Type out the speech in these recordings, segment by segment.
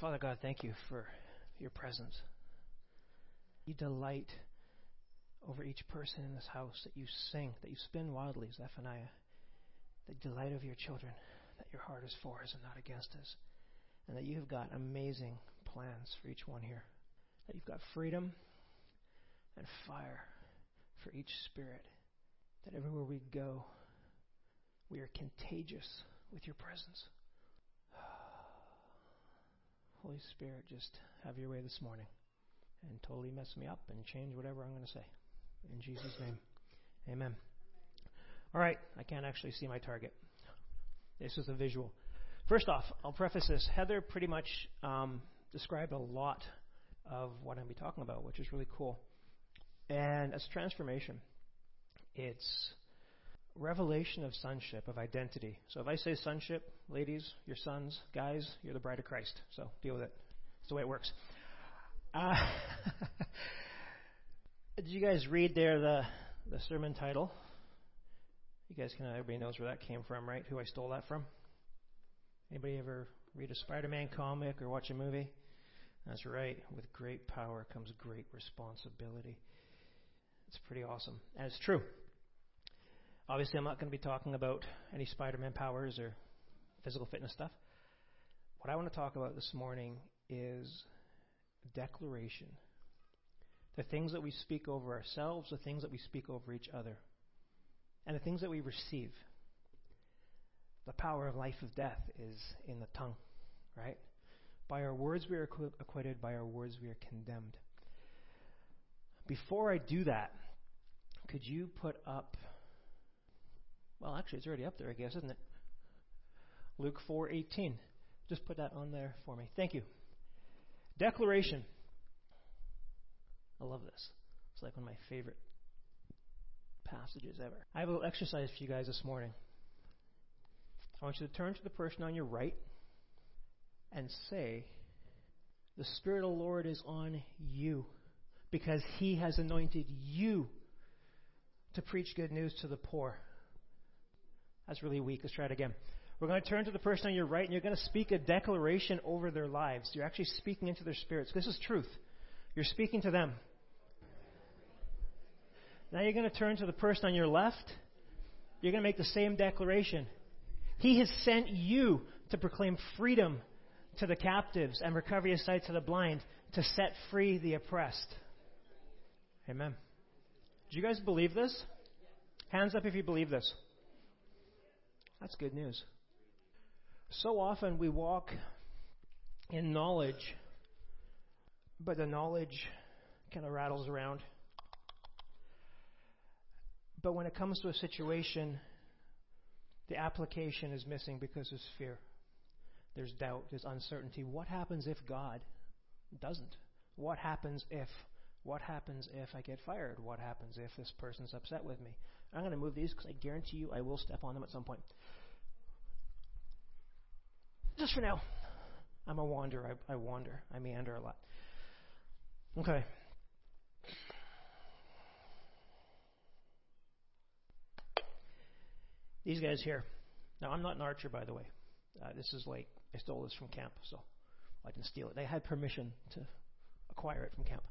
Father God, thank you for your presence. You delight over each person in this house, that you sing, that you spin wildly, Zephaniah, the delight of your children, that your heart is for us and not against us, and that you have got amazing plans for each one here, that you've got freedom and fire for each spirit, that everywhere we go, we are contagious with your presence. Holy Spirit, just have your way this morning and totally mess me up and change whatever I'm going to say. In Jesus' name, amen. All right, I can't actually see my target. This is a visual. First off, I'll preface this. Heather pretty much um, described a lot of what I'm going to be talking about, which is really cool. And as transformation, it's revelation of sonship, of identity. So if I say sonship, ladies, your sons, guys, you're the bride of Christ. So deal with it. It's the way it works. Uh, did you guys read there the the sermon title? You guys can. Everybody knows where that came from, right? Who I stole that from? Anybody ever read a Spider-Man comic or watch a movie? That's right. With great power comes great responsibility. It's pretty awesome, and it's true. Obviously, I'm not going to be talking about any Spider Man powers or physical fitness stuff. What I want to talk about this morning is declaration. The things that we speak over ourselves, the things that we speak over each other, and the things that we receive. The power of life of death is in the tongue, right? By our words we are acquitted, by our words we are condemned. Before I do that, could you put up well, actually, it's already up there, I guess, isn't it? Luke 4:18. Just put that on there for me. Thank you. Declaration. I love this. It's like one of my favorite passages ever. I have a little exercise for you guys this morning. I want you to turn to the person on your right and say, The Spirit of the Lord is on you because He has anointed you to preach good news to the poor. That's really weak. Let's try it again. We're going to turn to the person on your right, and you're going to speak a declaration over their lives. You're actually speaking into their spirits. This is truth. You're speaking to them. Now you're going to turn to the person on your left. You're going to make the same declaration. He has sent you to proclaim freedom to the captives and recovery of sight to the blind, to set free the oppressed. Amen. Do you guys believe this? Hands up if you believe this. That's good news. So often we walk in knowledge, but the knowledge kind of rattles around. But when it comes to a situation, the application is missing because there's fear. There's doubt, there's uncertainty. What happens if God doesn't? What happens if? What happens if I get fired? What happens if this person's upset with me? I'm going to move these because I guarantee you I will step on them at some point. Just for now. I'm a wanderer. I, I wander. I meander a lot. Okay. These guys here. Now, I'm not an archer, by the way. Uh, this is like, I stole this from camp, so I didn't steal it. They had permission to acquire it from camp.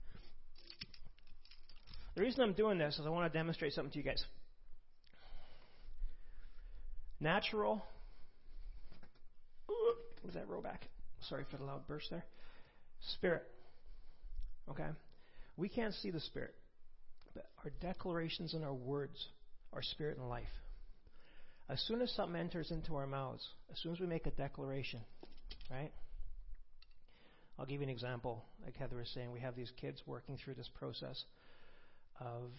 The reason I'm doing this is I want to demonstrate something to you guys. Natural. Was that row back? Sorry for the loud burst there. Spirit. Okay? We can't see the Spirit, but our declarations and our words are spirit and life. As soon as something enters into our mouths, as soon as we make a declaration, right? I'll give you an example. Like Heather was saying, we have these kids working through this process of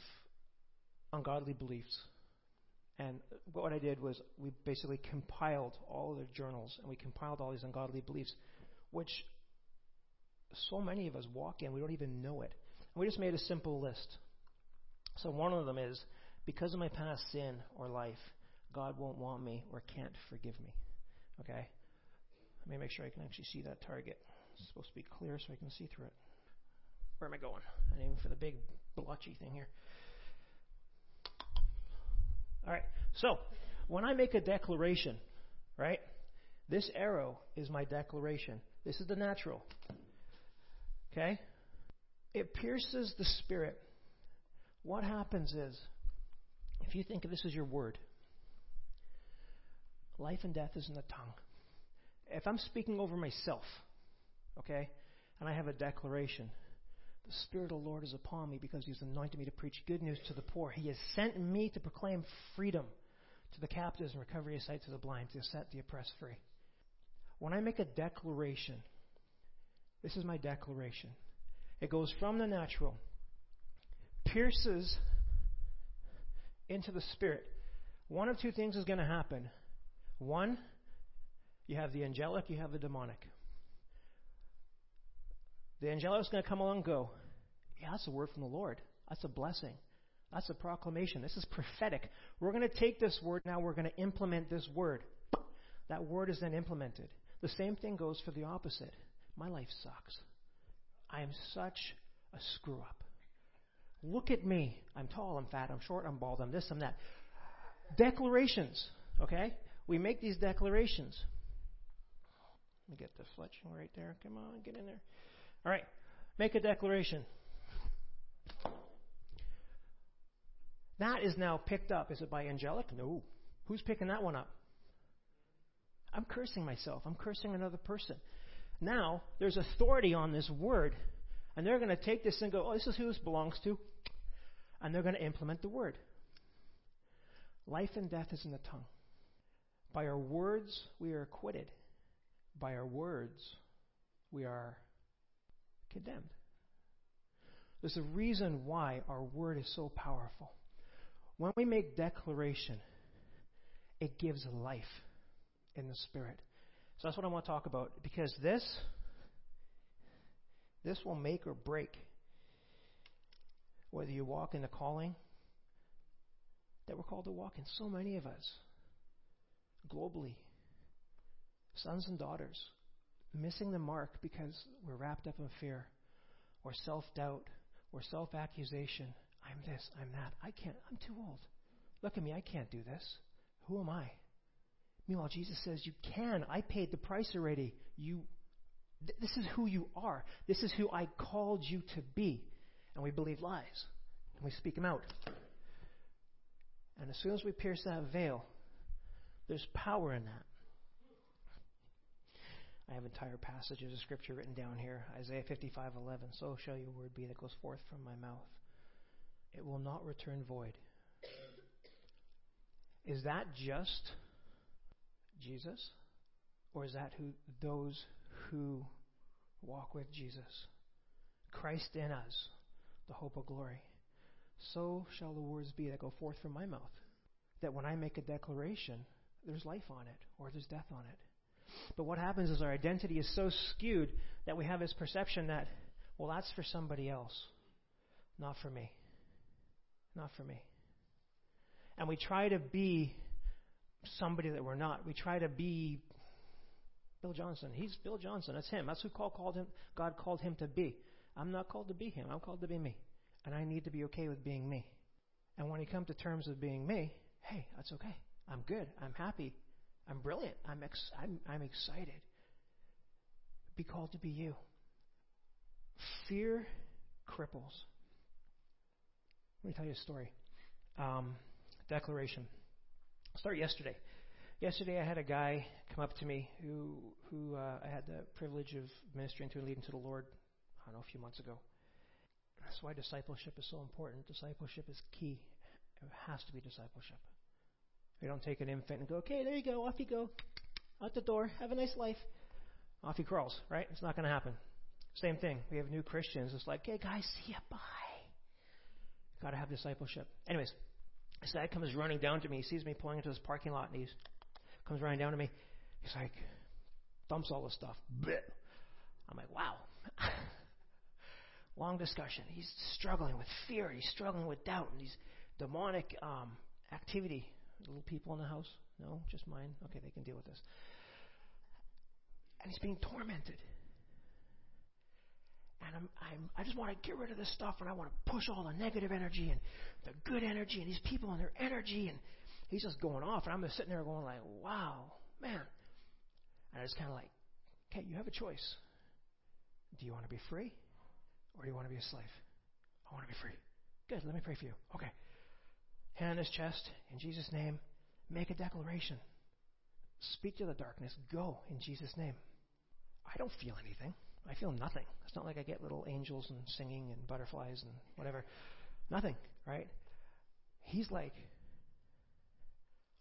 ungodly beliefs. And what I did was we basically compiled all their journals and we compiled all these ungodly beliefs, which so many of us walk in, we don't even know it. And we just made a simple list. So one of them is because of my past sin or life, God won't want me or can't forgive me. Okay? Let me make sure I can actually see that target. It's supposed to be clear so I can see through it. Where am I going? I'm aiming for the big blotchy thing here. All right. So, when I make a declaration, right? This arrow is my declaration. This is the natural. Okay? It pierces the spirit. What happens is, if you think of this as your word, life and death is in the tongue. If I'm speaking over myself, okay, and I have a declaration, the Spirit of the Lord is upon me because He's anointed me to preach good news to the poor. He has sent me to proclaim freedom to the captives and recovery of sight to the blind, to set the oppressed free. When I make a declaration, this is my declaration. It goes from the natural, pierces into the spirit. One of two things is going to happen. One, you have the angelic, you have the demonic. The angelic is going to come along and go, Yeah, that's a word from the Lord. That's a blessing. That's a proclamation. This is prophetic. We're going to take this word now, we're going to implement this word. That word is then implemented. The same thing goes for the opposite. My life sucks. I am such a screw up. Look at me. I'm tall, I'm fat, I'm short, I'm bald, I'm this, I'm that. Declarations, okay? We make these declarations. Let me get the fletching right there. Come on, get in there. All right, make a declaration. That is now picked up. Is it by angelic? No. Who's picking that one up? I'm cursing myself. I'm cursing another person. Now, there's authority on this word, and they're going to take this and go, oh, this is who this belongs to, and they're going to implement the word. Life and death is in the tongue. By our words, we are acquitted. By our words, we are condemned. There's a reason why our word is so powerful. When we make declaration, it gives life in the spirit. So that's what I want to talk about because this this will make or break whether you walk in the calling that we're called to walk in. So many of us globally, sons and daughters, missing the mark because we're wrapped up in fear or self doubt or self accusation. I'm this, I'm that. I can't, I'm too old. Look at me, I can't do this. Who am I? Meanwhile, Jesus says, You can. I paid the price already. You, th- this is who you are. This is who I called you to be. And we believe lies. And we speak them out. And as soon as we pierce that veil, there's power in that. I have entire passages of scripture written down here. Isaiah 55:11. So shall your word be that goes forth from my mouth. It will not return void. Is that just Jesus? Or is that who those who walk with Jesus? Christ in us, the hope of glory. So shall the words be that go forth from my mouth. That when I make a declaration, there's life on it or there's death on it. But what happens is our identity is so skewed that we have this perception that, well, that's for somebody else, not for me. Not for me. And we try to be somebody that we're not. We try to be Bill Johnson. He's Bill Johnson. That's him. That's who God called him. God called him to be. I'm not called to be him. I'm called to be me, and I need to be okay with being me. And when you come to terms with being me, hey, that's okay. I'm good. I'm happy. I'm brilliant. I'm ex- I'm, I'm excited. Be called to be you. Fear cripples. Let me tell you a story. Um, declaration. I'll start yesterday. Yesterday, I had a guy come up to me who who uh, I had the privilege of ministering to and leading to the Lord. I don't know a few months ago. That's why discipleship is so important. Discipleship is key. It has to be discipleship. We don't take an infant and go, okay, there you go, off you go, out the door, have a nice life. Off he crawls, right? It's not going to happen. Same thing. We have new Christians. It's like, hey, guys, see ya, bye. Got to have discipleship. Anyways, this guy comes running down to me. He sees me pulling into this parking lot, and he comes running down to me. He's like, dumps all this stuff. I'm like, wow. Long discussion. He's struggling with fear. He's struggling with doubt and these demonic um, activity. Little people in the house? No, just mine. Okay, they can deal with this. And he's being tormented. And I'm, I'm, I just want to get rid of this stuff, and I want to push all the negative energy and the good energy, and these people and their energy, and he's just going off, and I'm just sitting there going like, "Wow, man!" And I just kind of like Okay, you have a choice. Do you want to be free or do you want to be a slave? I want to be free. Good, let me pray for you. Okay. Hand on his chest, in Jesus' name, make a declaration. Speak to the darkness. Go in Jesus' name. I don't feel anything. I feel nothing. It's not like I get little angels and singing and butterflies and whatever. Nothing, right? He's like,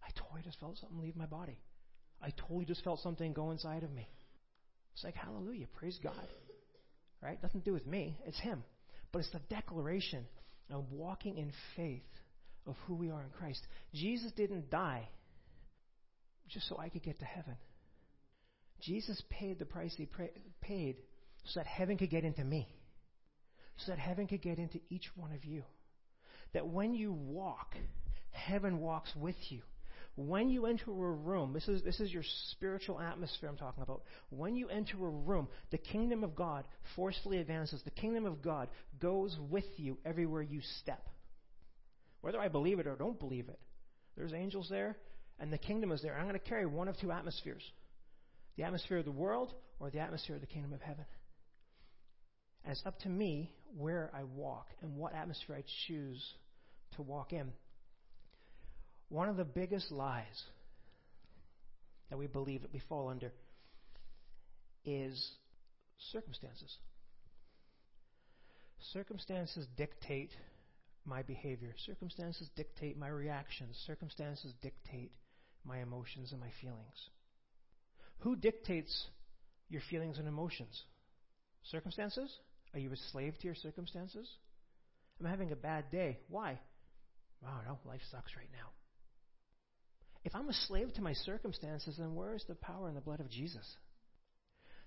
I totally just felt something leave my body. I totally just felt something go inside of me. It's like, hallelujah, praise God. Right? Nothing to do with me, it's Him. But it's the declaration of walking in faith of who we are in Christ. Jesus didn't die just so I could get to heaven. Jesus paid the price He paid so that heaven could get into me, so that heaven could get into each one of you. That when you walk, heaven walks with you. When you enter a room, this is, this is your spiritual atmosphere I'm talking about. When you enter a room, the kingdom of God forcefully advances. The kingdom of God goes with you everywhere you step. Whether I believe it or don't believe it, there's angels there, and the kingdom is there. I'm going to carry one of two atmospheres the atmosphere of the world or the atmosphere of the kingdom of heaven. And it's up to me where I walk and what atmosphere I choose to walk in. One of the biggest lies that we believe that we fall under is circumstances. Circumstances dictate my behavior. Circumstances dictate my reactions. Circumstances dictate my emotions and my feelings. Who dictates your feelings and emotions? Circumstances? Are you a slave to your circumstances? I'm having a bad day. Why? Wow, no, life sucks right now. If I'm a slave to my circumstances, then where is the power in the blood of Jesus?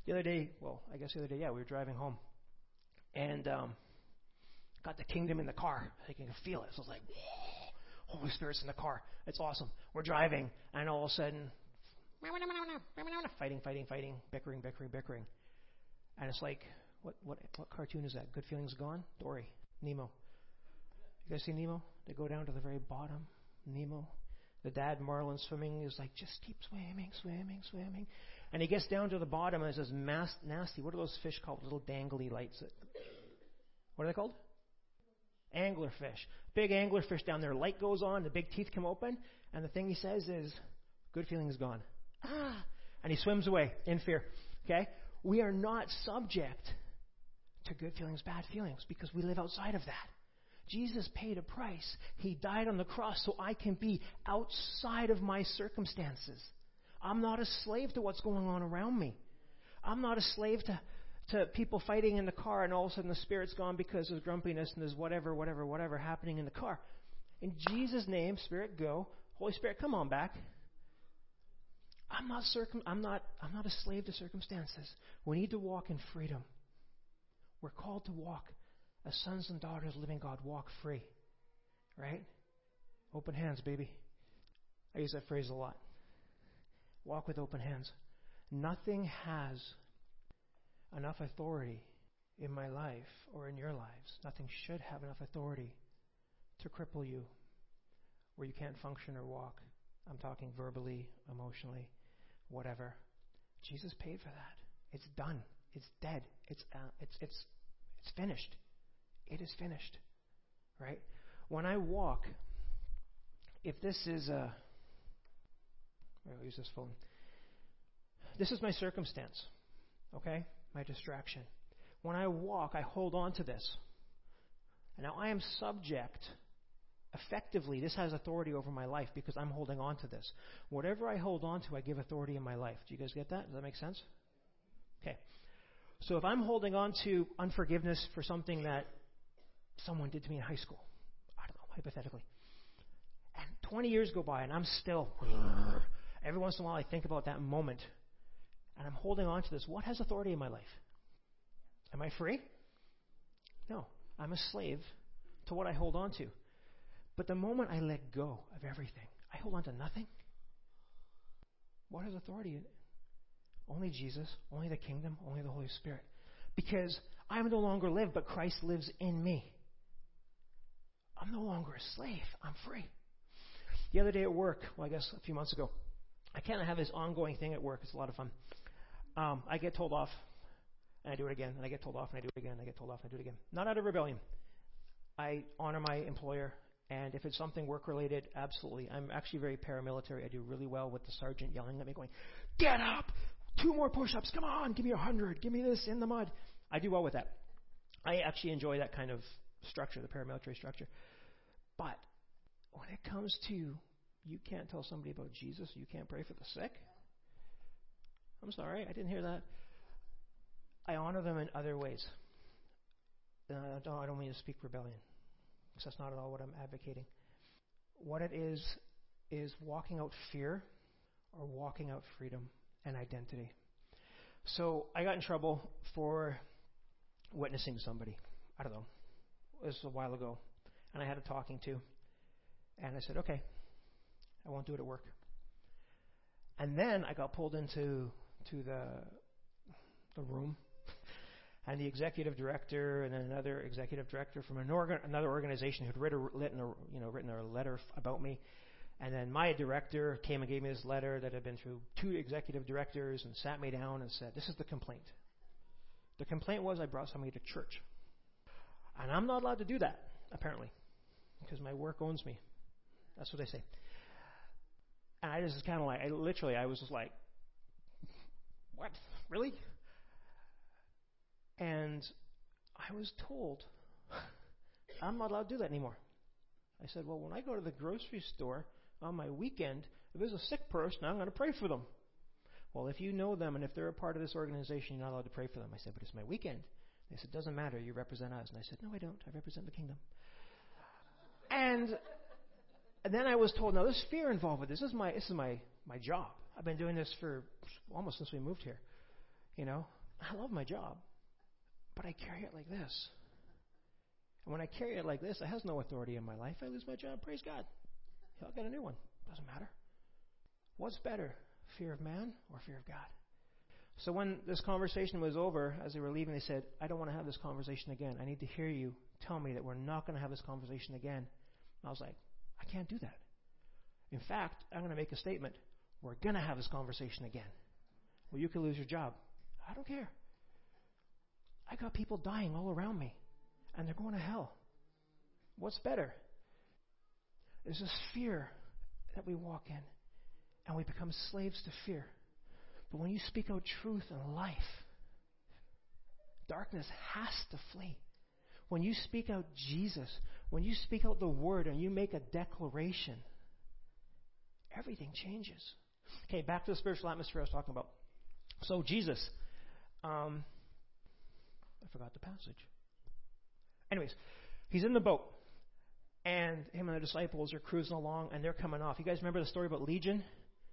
The other day, well, I guess the other day, yeah, we were driving home, and um, got the kingdom in the car. I can feel it. So I was like, whoa, Holy Spirit's in the car. It's awesome. We're driving, and all of a sudden, fighting, fighting, fighting, bickering, bickering, bickering, and it's like, what, what, what cartoon is that? Good feelings gone. Dory, Nemo. You guys see Nemo? They go down to the very bottom. Nemo the dad Marlin swimming is like, just keep swimming, swimming, swimming. And he gets down to the bottom and says, nasty. What are those fish called? Little dangly lights. That, what are they called? Anglerfish. Big anglerfish down there. Light goes on, the big teeth come open, and the thing he says is, good feeling is gone. Ah! And he swims away in fear. Okay? We are not subject to good feelings, bad feelings, because we live outside of that. Jesus paid a price. He died on the cross so I can be outside of my circumstances. I'm not a slave to what's going on around me. I'm not a slave to, to people fighting in the car and all of a sudden the spirit's gone because there's grumpiness and there's whatever, whatever, whatever happening in the car. In Jesus' name, Spirit, go. Holy Spirit, come on back. I'm not circum I'm not I'm not a slave to circumstances. We need to walk in freedom. We're called to walk as sons and daughters of living God, walk free. Right? Open hands, baby. I use that phrase a lot. Walk with open hands. Nothing has enough authority in my life or in your lives. Nothing should have enough authority to cripple you where you can't function or walk. I'm talking verbally, emotionally, whatever. Jesus paid for that. It's done. It's dead. It's uh, it's it's it's finished. It is finished. Right? When I walk, if this is a. I'll use this phone. This is my circumstance. Okay? My distraction. When I walk, I hold on to this. And now I am subject. Effectively, this has authority over my life because I'm holding on to this. Whatever I hold on to, I give authority in my life. Do you guys get that? Does that make sense? Okay. So if I'm holding on to unforgiveness for something that someone did to me in high school. I don't know, hypothetically. And 20 years go by, and I'm still. Every once in a while, I think about that moment, and I'm holding on to this. What has authority in my life? Am I free? No. I'm a slave to what I hold on to. But the moment I let go of everything, I hold on to nothing. What has authority? Only Jesus, only the kingdom, only the Holy Spirit. Because I am no longer live, but Christ lives in me. I'm no longer a slave. I'm free. The other day at work, well, I guess a few months ago, I kind of have this ongoing thing at work. It's a lot of fun. Um, I get told off, and I do it again, and I get told off, and I do it again, and I get told off, and I do it again. Not out of rebellion. I honor my employer, and if it's something work related, absolutely. I'm actually very paramilitary. I do really well with the sergeant yelling at me, going, "Get up! Two more push-ups! Come on! Give me a hundred! Give me this in the mud!" I do well with that. I actually enjoy that kind of structure, the paramilitary structure. But when it comes to you can't tell somebody about Jesus, you can't pray for the sick. I'm sorry, I didn't hear that. I honor them in other ways. I, don't, mean to speak rebellion, because that's not at all what I'm advocating. What it is, is walking out fear or walking out freedom and identity. So I got in trouble for witnessing somebody. I don't know. It was a while ago. And I had a talking to. And I said, okay, I won't do it at work. And then I got pulled into to the the room, and the executive director and another executive director from an another organization who'd written, written a, you know written a letter about me, and then my director came and gave me this letter that had been through two executive directors and sat me down and said, "This is the complaint." The complaint was I brought somebody to church, and I'm not allowed to do that apparently, because my work owns me. That's what they say. And I just kind of like, I literally, I was just like, what? Really? And I was told, I'm not allowed to do that anymore. I said, well, when I go to the grocery store on my weekend, if there's a sick person, I'm going to pray for them. Well, if you know them and if they're a part of this organization, you're not allowed to pray for them. I said, but it's my weekend. They said, doesn't matter. You represent us. And I said, no, I don't. I represent the kingdom. And and then I was told, now there's fear involved with this. This is my this is my my job. I've been doing this for almost since we moved here. You know, I love my job, but I carry it like this. And when I carry it like this, it has no authority in my life. I lose my job. Praise God. I'll get a new one. Doesn't matter. What's better, fear of man or fear of God? So when this conversation was over, as they were leaving, they said, I don't want to have this conversation again. I need to hear you tell me that we're not going to have this conversation again. And I was like, I can't do that. In fact, I'm going to make a statement. We're going to have this conversation again. Well, you could lose your job. I don't care. I got people dying all around me, and they're going to hell. What's better? There's this fear that we walk in, and we become slaves to fear. But when you speak out truth and life, darkness has to flee. When you speak out Jesus, when you speak out the word and you make a declaration, everything changes. Okay, back to the spiritual atmosphere I was talking about. So, Jesus, um, I forgot the passage. Anyways, he's in the boat, and him and the disciples are cruising along, and they're coming off. You guys remember the story about Legion?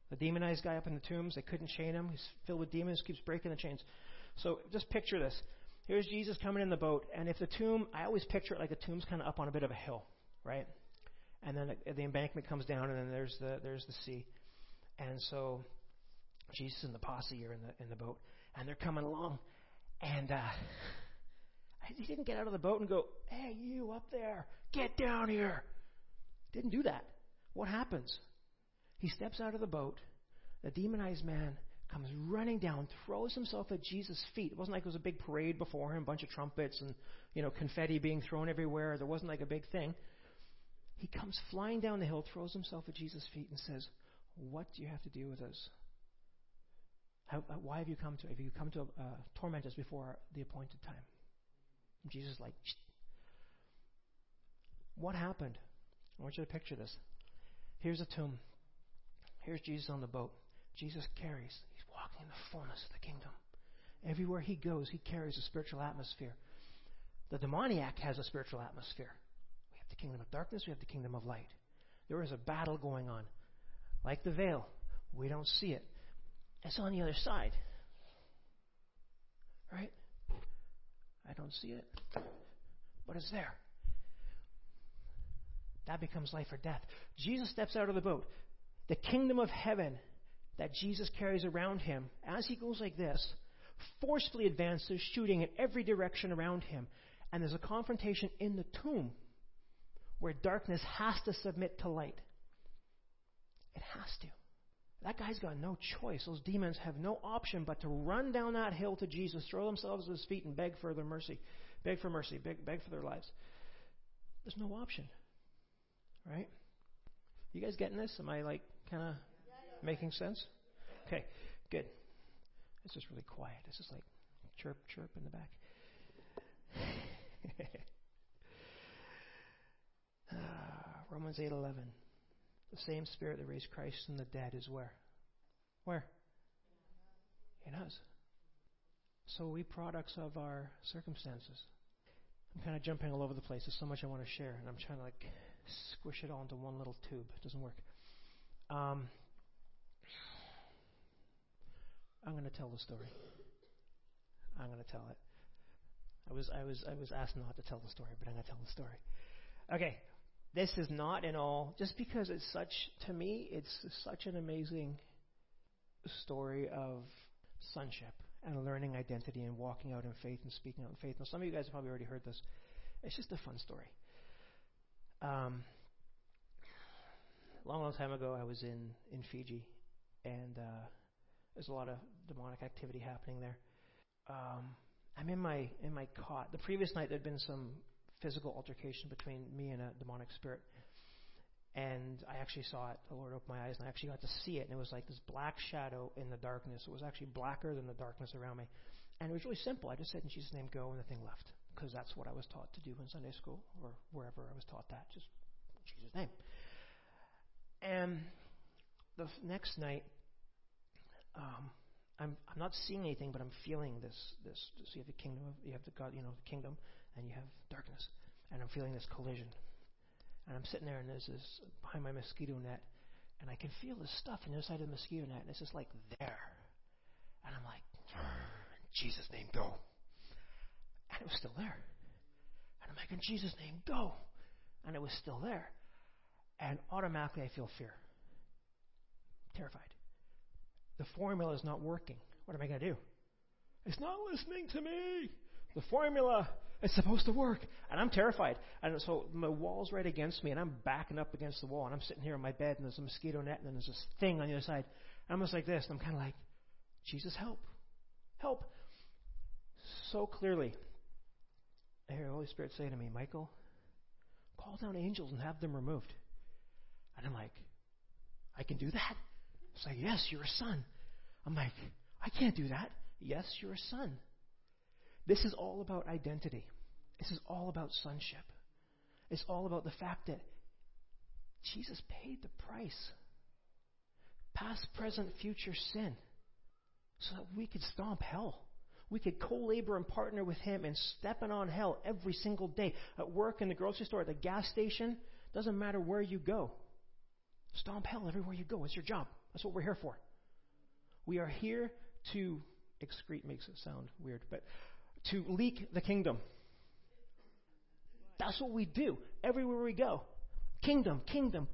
The demonized guy up in the tombs, they couldn't chain him. He's filled with demons, keeps breaking the chains. So just picture this. Here's Jesus coming in the boat, and if the tomb, I always picture it like the tomb's kind of up on a bit of a hill, right? And then the embankment comes down, and then there's the there's the sea, and so Jesus and the posse are in the in the boat, and they're coming along, and uh, he didn't get out of the boat and go, "Hey, you up there, get down here." Didn't do that. What happens? He steps out of the boat. The demonized man comes running down, throws himself at Jesus' feet. It wasn't like it was a big parade before him, a bunch of trumpets and you know confetti being thrown everywhere. There wasn't like a big thing. He comes flying down the hill, throws himself at Jesus' feet, and says, "What do you have to do with us? How, uh, why have you come to? Have you come to uh, torment us before the appointed time?" And Jesus is like, Shh. "What happened?" I want you to picture this. Here's a tomb. Here's Jesus on the boat. Jesus carries He's walking in the fullness of the kingdom. Everywhere he goes, he carries a spiritual atmosphere. The demoniac has a spiritual atmosphere. We have the kingdom of darkness, we have the kingdom of light. There is a battle going on. Like the veil, we don't see it. It's on the other side. Right? I don't see it, but it's there. That becomes life or death. Jesus steps out of the boat. The kingdom of heaven that Jesus carries around him, as he goes like this, forcefully advances, shooting in every direction around him. And there's a confrontation in the tomb where darkness has to submit to light. It has to. That guy's got no choice. Those demons have no option but to run down that hill to Jesus, throw themselves at his feet, and beg for their mercy. Beg for mercy. Beg, beg for their lives. There's no option. Right? You guys getting this? Am I like kind of making sense? Okay, good. It's just really quiet. It's just like chirp, chirp in the back. ah, Romans 8:11. The same Spirit that raised Christ from the dead is where? Where? In us. So we products of our circumstances. I'm kind of jumping all over the place. There's so much I want to share, and I'm trying to like squish it all into one little tube. It doesn't work. Um, I'm going to tell the story. I'm going to tell it. I was I was I was asked not to tell the story, but I'm going to tell the story. Okay, this is not in all just because it's such to me it's such an amazing story of sonship and learning identity and walking out in faith and speaking out in faith. Now, some of you guys have probably already heard this. It's just a fun story. Um, long, long time ago, I was in in Fiji, and uh, there's a lot of demonic activity happening there. Um, I'm in my in my cot. The previous night there'd been some physical altercation between me and a demonic spirit. And I actually saw it. The Lord opened my eyes, and I actually got to see it. And it was like this black shadow in the darkness. It was actually blacker than the darkness around me. And it was really simple. I just said, in Jesus' name, go, and the thing left. Because that's what I was taught to do in Sunday school, or wherever I was taught that. Just in Jesus' name. And the next night, um, I'm, I'm not seeing anything, but I'm feeling this. This. So you have the kingdom of, you have the God, you know, the kingdom, and you have darkness. And I'm feeling this collision. And I'm sitting there, and there's this behind my mosquito net, and I can feel this stuff on the other side of the mosquito net, and it's just like there. And I'm like, Jesus' name, go. And it was still there. And I'm like, in Jesus' name, go. And it was still there. And automatically I feel fear. Terrified. The formula is not working. What am I going to do? It's not listening to me. The formula it's supposed to work. And I'm terrified. And so my wall's right against me, and I'm backing up against the wall, and I'm sitting here in my bed, and there's a mosquito net, and then there's this thing on the other side. And I'm just like this, and I'm kind of like, Jesus, help. Help. So clearly, I hear the Holy Spirit say to me, Michael, call down angels and have them removed. And I'm like, I can do that? It's like, yes, you're a son. I'm like, I can't do that. Yes, you're a son. This is all about identity. This is all about sonship. It's all about the fact that Jesus paid the price. Past, present, future sin. So that we could stomp hell. We could co labor and partner with Him in stepping on hell every single day. At work, in the grocery store, at the gas station. Doesn't matter where you go. Stomp hell everywhere you go. It's your job. That's what we're here for. We are here to excrete makes it sound weird, but to leak the kingdom. That's what we do everywhere we go. Kingdom, kingdom.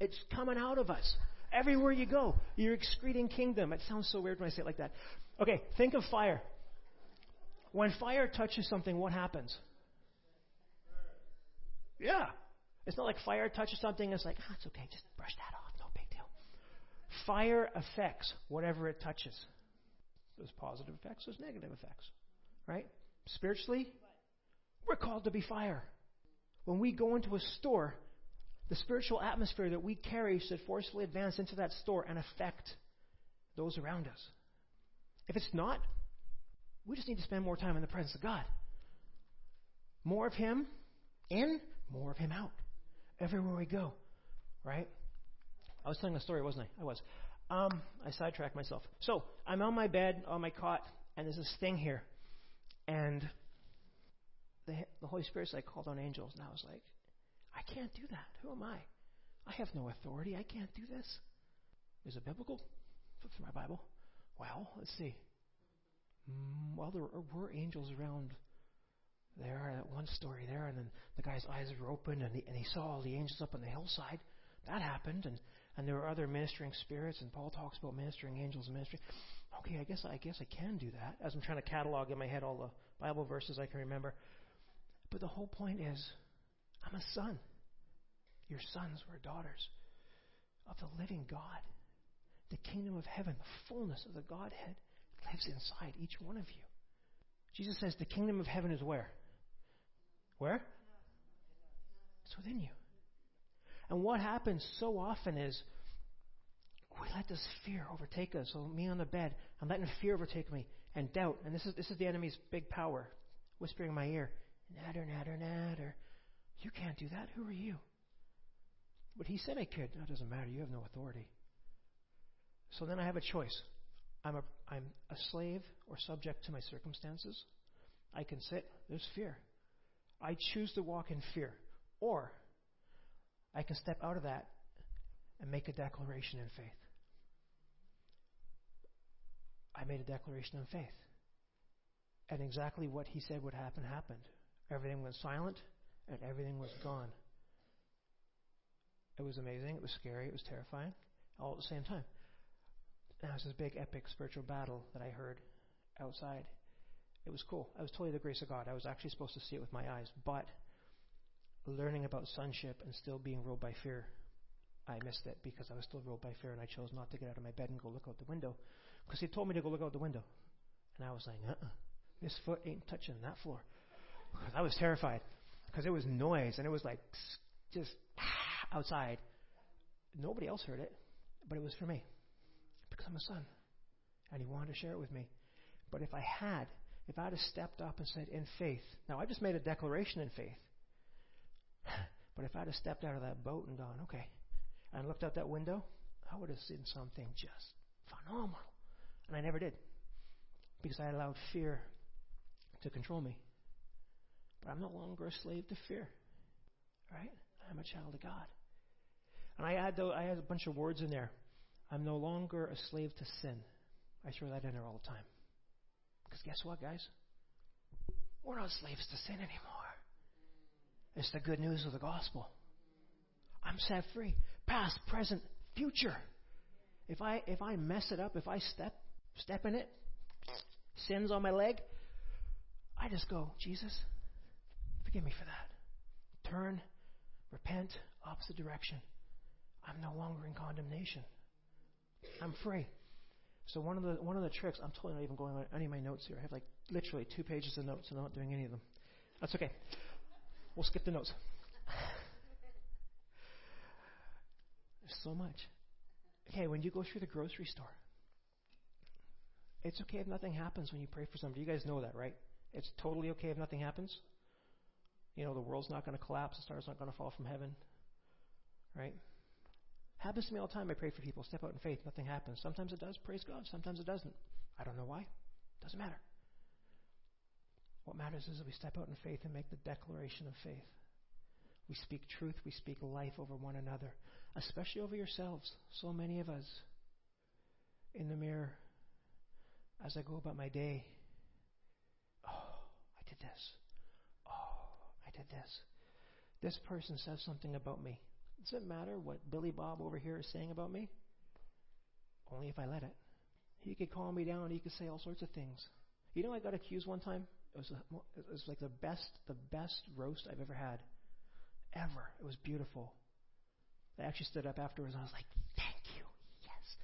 It's coming out of us. Everywhere you go, you're excreting kingdom. It sounds so weird when I say it like that. Okay, think of fire. When fire touches something, what happens? Yeah. It's not like fire touches something, it's like, oh, it's okay, just brush that off, no big deal. Fire affects whatever it touches. There's positive effects, there's negative effects. Right? Spiritually, we're called to be fire. When we go into a store, the spiritual atmosphere that we carry should forcefully advance into that store and affect those around us. If it's not, we just need to spend more time in the presence of God. More of Him in, more of Him out. Everywhere we go. Right? I was telling a story, wasn't I? I was. Um, I sidetracked myself. So, I'm on my bed, on my cot, and there's this thing here. And the, the Holy Spirit's like called on angels, and I was like, I can't do that. Who am I? I have no authority. I can't do this. Is it biblical? Through my Bible. Well, let's see. Mm, well, there were angels around there, that one story there, and then the guy's eyes were open, and he, and he saw all the angels up on the hillside. That happened, and, and there were other ministering spirits, and Paul talks about ministering angels and ministry okay, I guess I guess I can do that. As I'm trying to catalog in my head all the Bible verses I can remember. But the whole point is, I'm a son. Your sons were daughters of the living God. The kingdom of heaven, the fullness of the Godhead, lives inside each one of you. Jesus says the kingdom of heaven is where? Where? It's within you. And what happens so often is we let this fear overtake us. So me on the bed, I'm letting fear overtake me and doubt. And this is this is the enemy's big power, whispering in my ear, natter, natter, natter. You can't do that. Who are you? But he said I could. It doesn't matter. You have no authority. So then I have a choice. I'm a I'm a slave or subject to my circumstances. I can sit. There's fear. I choose to walk in fear. Or I can step out of that and make a declaration in faith. I made a declaration of faith. And exactly what he said would happen happened. Everything went silent and everything was gone. It was amazing. It was scary. It was terrifying. All at the same time. And it was this big, epic spiritual battle that I heard outside. It was cool. I was totally the grace of God. I was actually supposed to see it with my eyes. But learning about sonship and still being ruled by fear, I missed it because I was still ruled by fear and I chose not to get out of my bed and go look out the window because he told me to go look out the window. And I was like, uh uh this foot ain't touching that floor. Because I was terrified because it was noise and it was like just outside. Nobody else heard it, but it was for me because I'm a son. And he wanted to share it with me. But if I had, if I'd have stepped up and said, in faith, now I just made a declaration in faith. But if I'd have stepped out of that boat and gone, okay, and looked out that window, I would have seen something just phenomenal. And I never did. Because I allowed fear to control me. But I'm no longer a slave to fear. Right? I'm a child of God. And I add, though, I add a bunch of words in there. I'm no longer a slave to sin. I throw that in there all the time. Because guess what, guys? We're not slaves to sin anymore. It's the good news of the gospel. I'm set free. Past, present, future. If I if I mess it up, if I step step in it, sins on my leg, I just go, Jesus, forgive me for that. Turn, repent, opposite direction. I'm no longer in condemnation. I'm free. So one of the one of the tricks, I'm totally not even going on any of my notes here. I have like literally two pages of notes and I'm not doing any of them. That's okay. We'll skip the notes. There's so much. Okay, when you go through the grocery store, it's okay if nothing happens when you pray for somebody. You guys know that, right? It's totally okay if nothing happens. You know, the world's not going to collapse, the stars not going to fall from heaven, right? Happens to me all the time. I pray for people, step out in faith, nothing happens. Sometimes it does, praise God. Sometimes it doesn't. I don't know why. Doesn't matter. What matters is that we step out in faith and make the declaration of faith. We speak truth, we speak life over one another, especially over yourselves. So many of us in the mirror as I go about my day. Oh, I did this. Oh, I did this. This person says something about me. Does it matter what Billy Bob over here is saying about me? Only if I let it. He could call me down. He could say all sorts of things. You know, I got accused one time it was, a, it was like the best, the best roast I've ever had, ever. It was beautiful. I actually stood up afterwards and I was like, "Thank you, yes."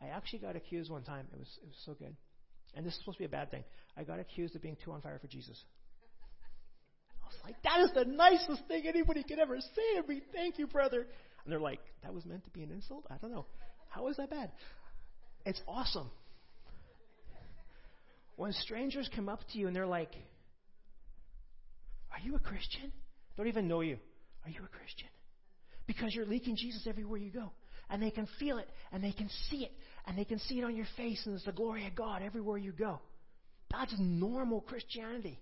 I actually got accused one time. It was it was so good, and this is supposed to be a bad thing. I got accused of being too on fire for Jesus. I was like, "That is the nicest thing anybody could ever say to me. Thank you, brother." And they're like, "That was meant to be an insult." I don't know. How is that bad? It's awesome. When strangers come up to you and they're like, Are you a Christian? Don't even know you. Are you a Christian? Because you're leaking Jesus everywhere you go. And they can feel it, and they can see it, and they can see it on your face, and it's the glory of God everywhere you go. That's normal Christianity.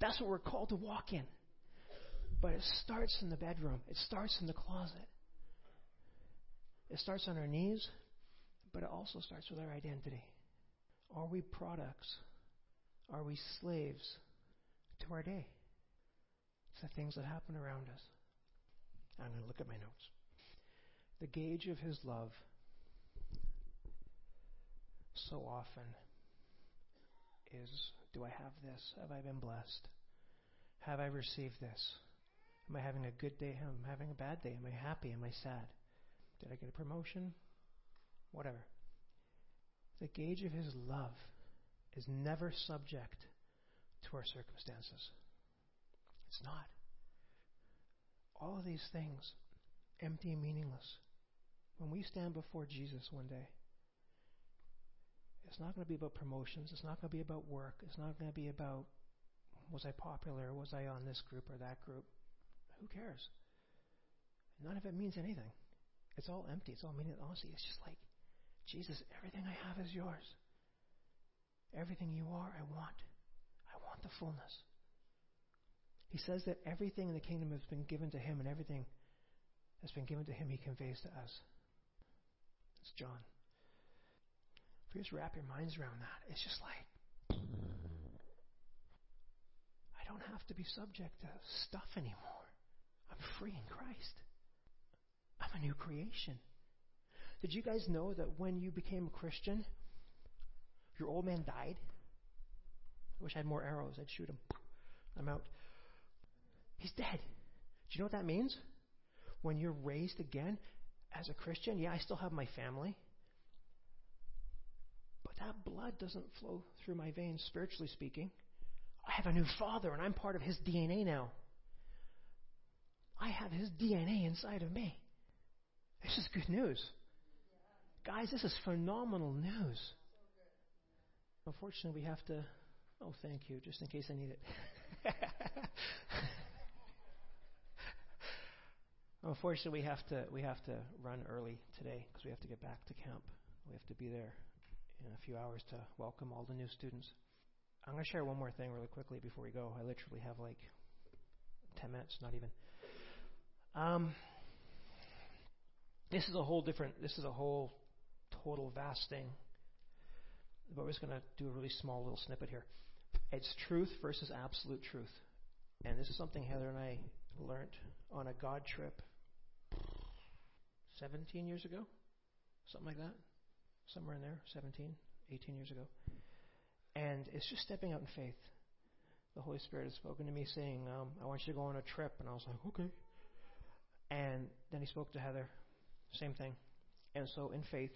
That's what we're called to walk in. But it starts in the bedroom, it starts in the closet. It starts on our knees, but it also starts with our identity. Are we products? Are we slaves to our day? It's the things that happen around us. I'm going to look at my notes. The gauge of his love so often is do I have this? Have I been blessed? Have I received this? Am I having a good day? Am I having a bad day? Am I happy? Am I sad? Did I get a promotion? Whatever. The gauge of his love is never subject to our circumstances. It's not. All of these things, empty and meaningless. When we stand before Jesus one day, it's not going to be about promotions. It's not going to be about work. It's not going to be about was I popular? Was I on this group or that group? Who cares? None of it means anything. It's all empty. It's all meaningless. Honestly, it's just like, Jesus, everything I have is yours. Everything you are, I want. I want the fullness. He says that everything in the kingdom has been given to him, and everything that's been given to him, he conveys to us. It's John. If you just wrap your minds around that, it's just like, I don't have to be subject to stuff anymore. I'm free in Christ. I'm a new creation. Did you guys know that when you became a Christian, your old man died? I wish I had more arrows. I'd shoot him. I'm out. He's dead. Do you know what that means? When you're raised again as a Christian, yeah, I still have my family. But that blood doesn't flow through my veins, spiritually speaking. I have a new father, and I'm part of his DNA now. I have his DNA inside of me. This is good news. Guys, this is phenomenal news. Unfortunately, we have to. Oh, thank you, just in case I need it. Unfortunately, we have to we have to run early today because we have to get back to camp. We have to be there in a few hours to welcome all the new students. I'm going to share one more thing really quickly before we go. I literally have like 10 minutes, not even. Um, this is a whole different, this is a whole total vast thing. But we're just going to do a really small little snippet here. It's truth versus absolute truth. And this is something Heather and I learned on a God trip 17 years ago, something like that. Somewhere in there, 17, 18 years ago. And it's just stepping out in faith. The Holy Spirit has spoken to me saying, um, I want you to go on a trip. And I was like, okay. And then he spoke to Heather, same thing. And so, in faith,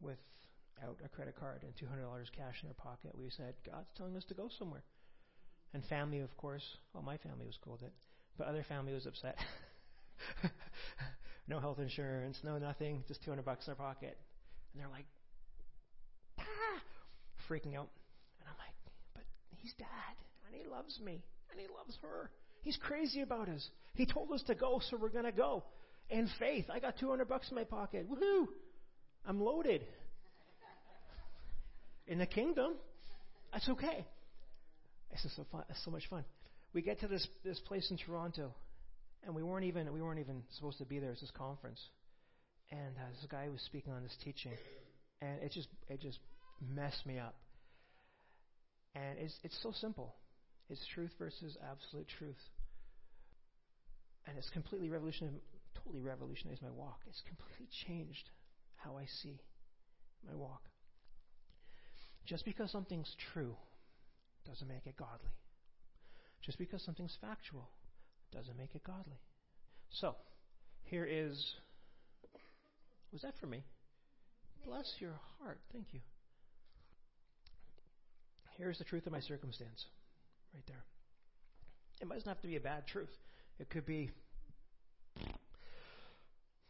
without a credit card and $200 cash in our pocket, we said, God's telling us to go somewhere. And family, of course, well, my family was cool with it, but other family was upset. no health insurance, no nothing, just 200 bucks in our pocket. And they're like, ah, freaking out. And I'm like, but he's dad, and he loves me, and he loves her. He's crazy about us. He told us to go, so we're going to go. In faith, I got 200 bucks in my pocket. Woohoo! I'm loaded. In the kingdom, that's okay. This is so fun. It's so much fun. We get to this this place in Toronto, and we weren't even we weren't even supposed to be there. It's this conference, and uh, this guy was speaking on this teaching, and it just it just messed me up. And it's it's so simple. It's truth versus absolute truth. And it's completely revolutionized, totally revolutionized my walk. It's completely changed how I see my walk. Just because something's true doesn't make it godly. Just because something's factual doesn't make it godly. So, here is. Was that for me? Bless your heart. Thank you. Here's the truth of my circumstance right there. It doesn't have to be a bad truth. It could be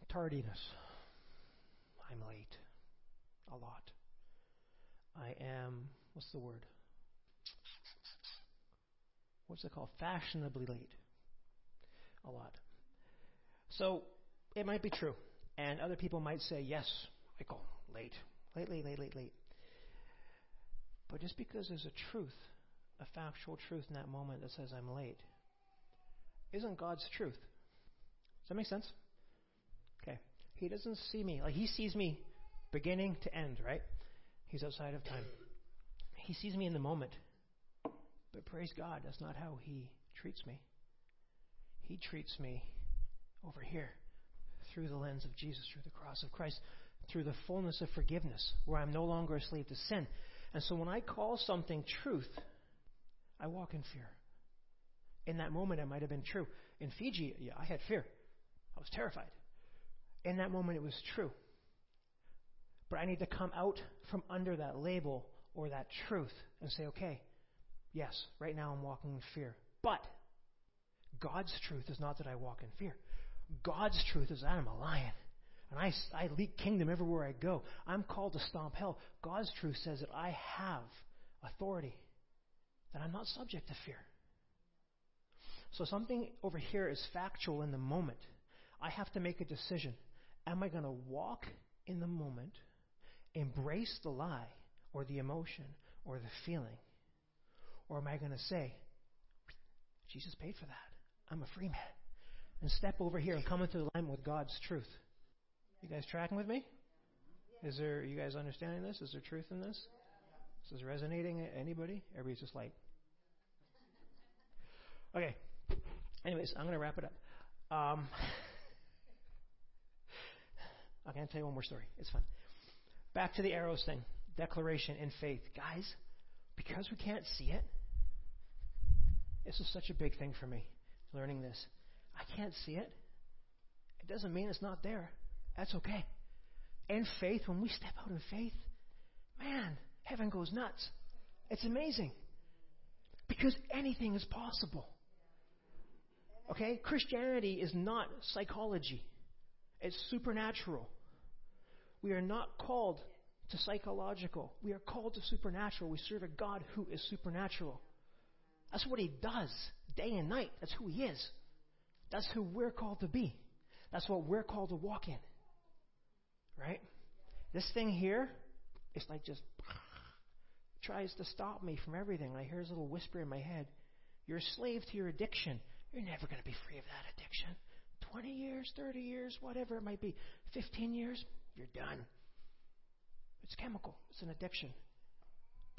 tardiness. I'm late. A lot. I am, what's the word? What's it called? Fashionably late. A lot. So it might be true. And other people might say, yes, Michael, late. Late, late, late, late, late. But just because there's a truth a factual truth in that moment that says I'm late isn't God's truth. Does that make sense? Okay. He doesn't see me. Like, he sees me beginning to end, right? He's outside of time. He sees me in the moment. But praise God, that's not how he treats me. He treats me over here through the lens of Jesus, through the cross of Christ, through the fullness of forgiveness, where I'm no longer a slave to sin. And so when I call something truth, I walk in fear. In that moment, it might have been true. In Fiji, yeah, I had fear. I was terrified. In that moment, it was true. But I need to come out from under that label or that truth and say, okay, yes, right now I'm walking in fear. But God's truth is not that I walk in fear. God's truth is that I'm a lion. And I, I lead kingdom everywhere I go. I'm called to stomp hell. God's truth says that I have authority, that I'm not subject to fear. So something over here is factual in the moment. I have to make a decision. Am I going to walk in the moment, embrace the lie or the emotion or the feeling? Or am I going to say, Jesus paid for that. I'm a free man. And step over here and come into alignment with God's truth. You guys tracking with me? Is there, you guys understanding this? Is there truth in this? Is this resonating? Anybody? Everybody's just like, okay. Anyways, I'm going to wrap it up. Um, going to tell you one more story. It's fun. Back to the arrows thing. Declaration in faith. Guys, because we can't see it, this is such a big thing for me, learning this. I can't see it. It doesn't mean it's not there. That's okay. And faith, when we step out in faith, man, heaven goes nuts. It's amazing. Because anything is possible. Okay? Christianity is not psychology, it's supernatural. We are not called to psychological. We are called to supernatural. We serve a God who is supernatural. That's what He does day and night. That's who He is. That's who we're called to be. That's what we're called to walk in. Right? This thing here, it's like just tries to stop me from everything. I hear this little whisper in my head. You're a slave to your addiction. You're never going to be free of that addiction. 20 years, 30 years, whatever it might be. 15 years, you're done. It's chemical. It's an addiction.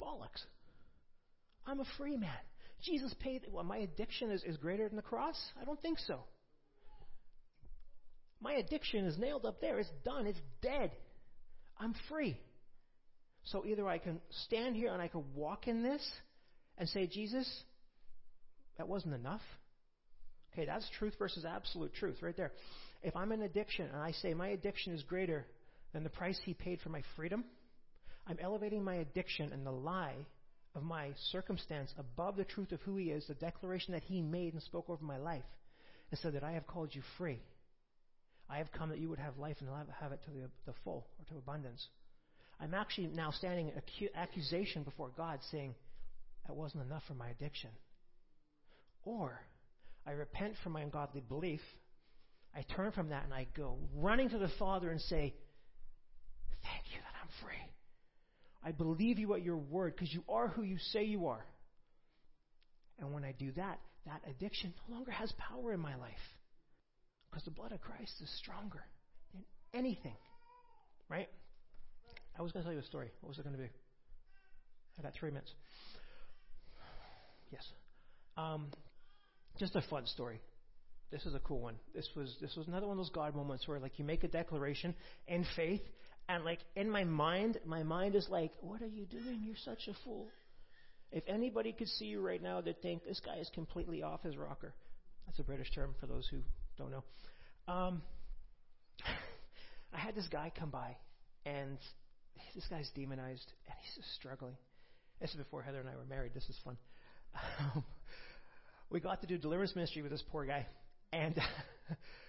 Bollocks. I'm a free man. Jesus paid. Well, my addiction is, is greater than the cross? I don't think so. My addiction is nailed up there. It's done. It's dead. I'm free. So either I can stand here and I can walk in this and say, Jesus, that wasn't enough. Okay, that's truth versus absolute truth right there. If I'm in addiction and I say my addiction is greater than the price he paid for my freedom, I'm elevating my addiction and the lie of my circumstance above the truth of who he is, the declaration that he made and spoke over my life, and said that I have called you free. I have come that you would have life and have it to the, the full or to abundance. I'm actually now standing in acu- accusation before God saying, that wasn't enough for my addiction. Or I repent from my ungodly belief. I turn from that and I go running to the Father and say, Thank you that I'm free. I believe you at your word because you are who you say you are. And when I do that, that addiction no longer has power in my life because the blood of Christ is stronger than anything. Right? I was going to tell you a story. What was it going to be? I got three minutes. Yes. Um, just a fun story. This is a cool one. This was this was another one of those God moments where like you make a declaration in faith, and like in my mind, my mind is like, "What are you doing? You're such a fool." If anybody could see you right now, they'd think this guy is completely off his rocker. That's a British term for those who don't know. Um, I had this guy come by, and this guy's demonized, and he's just struggling. This is before Heather and I were married. This is fun. Um, we got to do deliverance ministry with this poor guy, and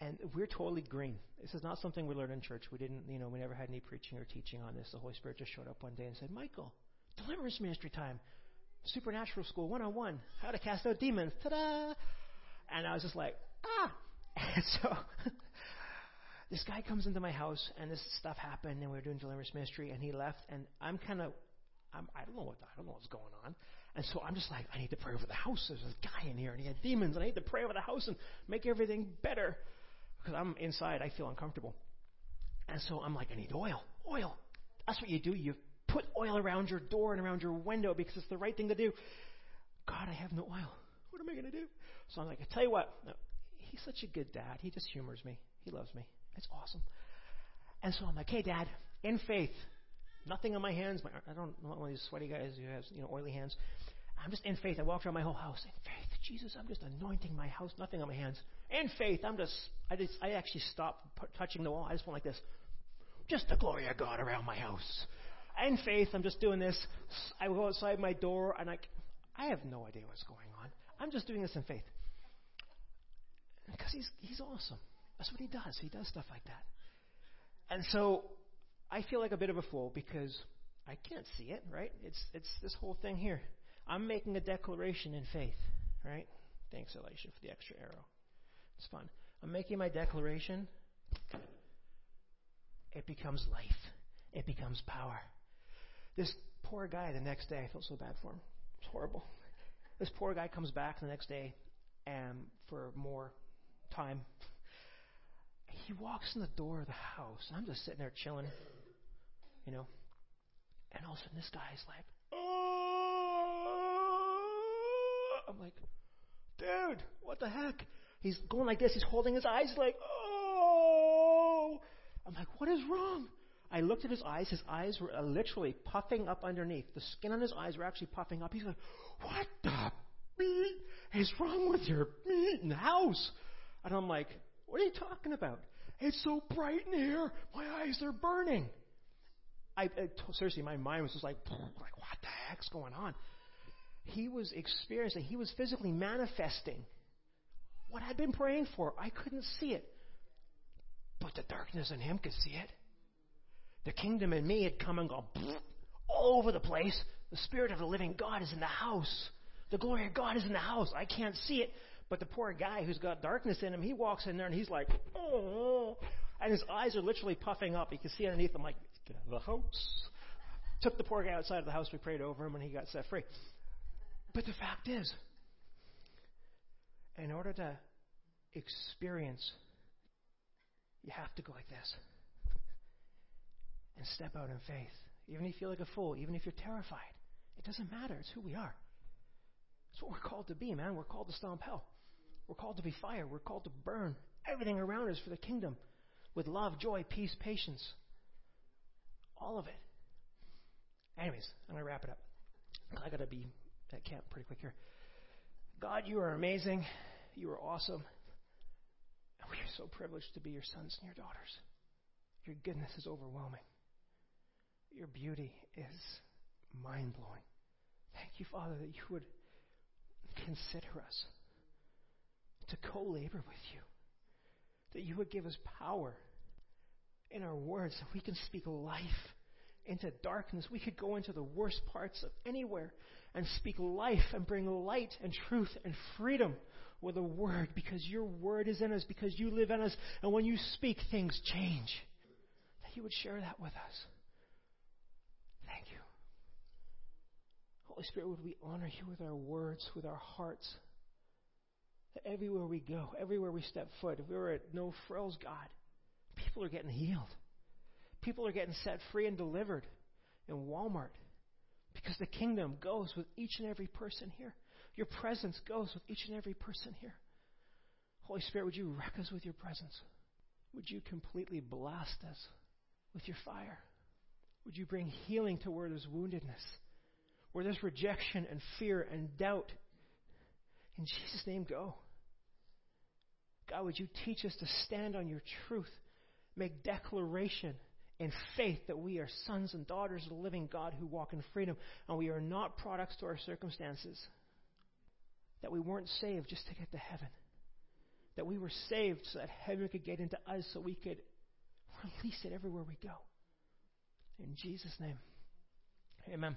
and we're totally green. This is not something we learned in church. We didn't, you know, we never had any preaching or teaching on this. The Holy Spirit just showed up one day and said, "Michael, deliverance ministry time, supernatural school 101, how to cast out demons." Ta-da! And I was just like, ah. And so this guy comes into my house, and this stuff happened, and we were doing deliverance ministry, and he left, and I'm kind of, I'm, I don't know what I don't know what's going on. And so I'm just like, I need to pray over the house. There's a guy in here, and he had demons, and I need to pray over the house and make everything better. Because I'm inside, I feel uncomfortable. And so I'm like, I need oil. Oil. That's what you do. You put oil around your door and around your window because it's the right thing to do. God, I have no oil. What am I going to do? So I'm like, I tell you what. No, he's such a good dad. He just humors me. He loves me. It's awesome. And so I'm like, hey, Dad, in faith, nothing on my hands. My, I don't, I'm not one of these sweaty guys who has you know oily hands. I'm just in faith. I walked around my whole house in faith. Jesus, I'm just anointing my house, nothing on my hands. In faith, I'm just, I just, I actually stopped p- touching the wall. I just went like this. just the glory of God around my house. In faith, I'm just doing this. I go outside my door and I, I have no idea what's going on. I'm just doing this in faith. Because he's, he's awesome. That's what he does. He does stuff like that. And so I feel like a bit of a fool because I can't see it, right? It's, it's this whole thing here. I'm making a declaration in faith, right? Thanks, Elisha, for the extra arrow. It's fun. I'm making my declaration. It becomes life. It becomes power. This poor guy the next day, I felt so bad for him. It's horrible. This poor guy comes back the next day and for more time. He walks in the door of the house. I'm just sitting there chilling, you know. And all of a sudden, this guy's like, oh! I'm like, dude, what the heck? He's going like this. He's holding his eyes like, oh! I'm like, what is wrong? I looked at his eyes. His eyes were uh, literally puffing up underneath. The skin on his eyes were actually puffing up. He's like, what the beat is wrong with your house? And I'm like, What are you talking about? It's so bright in here. My eyes are burning. I, uh, I seriously, my mind was just like, like, what the heck's going on? He was experiencing, he was physically manifesting what I'd been praying for. I couldn't see it. But the darkness in him could see it. The kingdom in me had come and gone all over the place. The Spirit of the living God is in the house. The glory of God is in the house. I can't see it. But the poor guy who's got darkness in him, he walks in there and he's like, oh. And his eyes are literally puffing up. You can see underneath them, like, get out of the house. Took the poor guy outside of the house. We prayed over him and he got set free. But the fact is, in order to experience, you have to go like this and step out in faith. Even if you feel like a fool, even if you're terrified, it doesn't matter. It's who we are. It's what we're called to be, man. We're called to stomp hell. We're called to be fire. We're called to burn everything around us for the kingdom with love, joy, peace, patience. All of it. Anyways, I'm going to wrap it up. I got to be at camp pretty quick here. God, you are amazing. You are awesome. And we are so privileged to be your sons and your daughters. Your goodness is overwhelming. Your beauty is mind blowing. Thank you, Father, that you would consider us to co labor with you. That you would give us power in our words, that we can speak life into darkness. We could go into the worst parts of anywhere and speak life and bring light and truth and freedom with a word because your word is in us, because you live in us. And when you speak, things change. That you would share that with us. Thank you. Holy Spirit, would we honor you with our words, with our hearts? That everywhere we go, everywhere we step foot, if we were at No Frills, God, people are getting healed. People are getting set free and delivered in Walmart because the kingdom goes with each and every person here. Your presence goes with each and every person here. Holy Spirit, would you wreck us with your presence? Would you completely blast us with your fire? Would you bring healing to where there's woundedness? where there's rejection and fear and doubt. In Jesus' name, go. God, would you teach us to stand on your truth, make declaration in faith that we are sons and daughters of the living God who walk in freedom, and we are not products to our circumstances. That we weren't saved just to get to heaven. That we were saved so that heaven could get into us so we could release it everywhere we go. In Jesus' name, amen.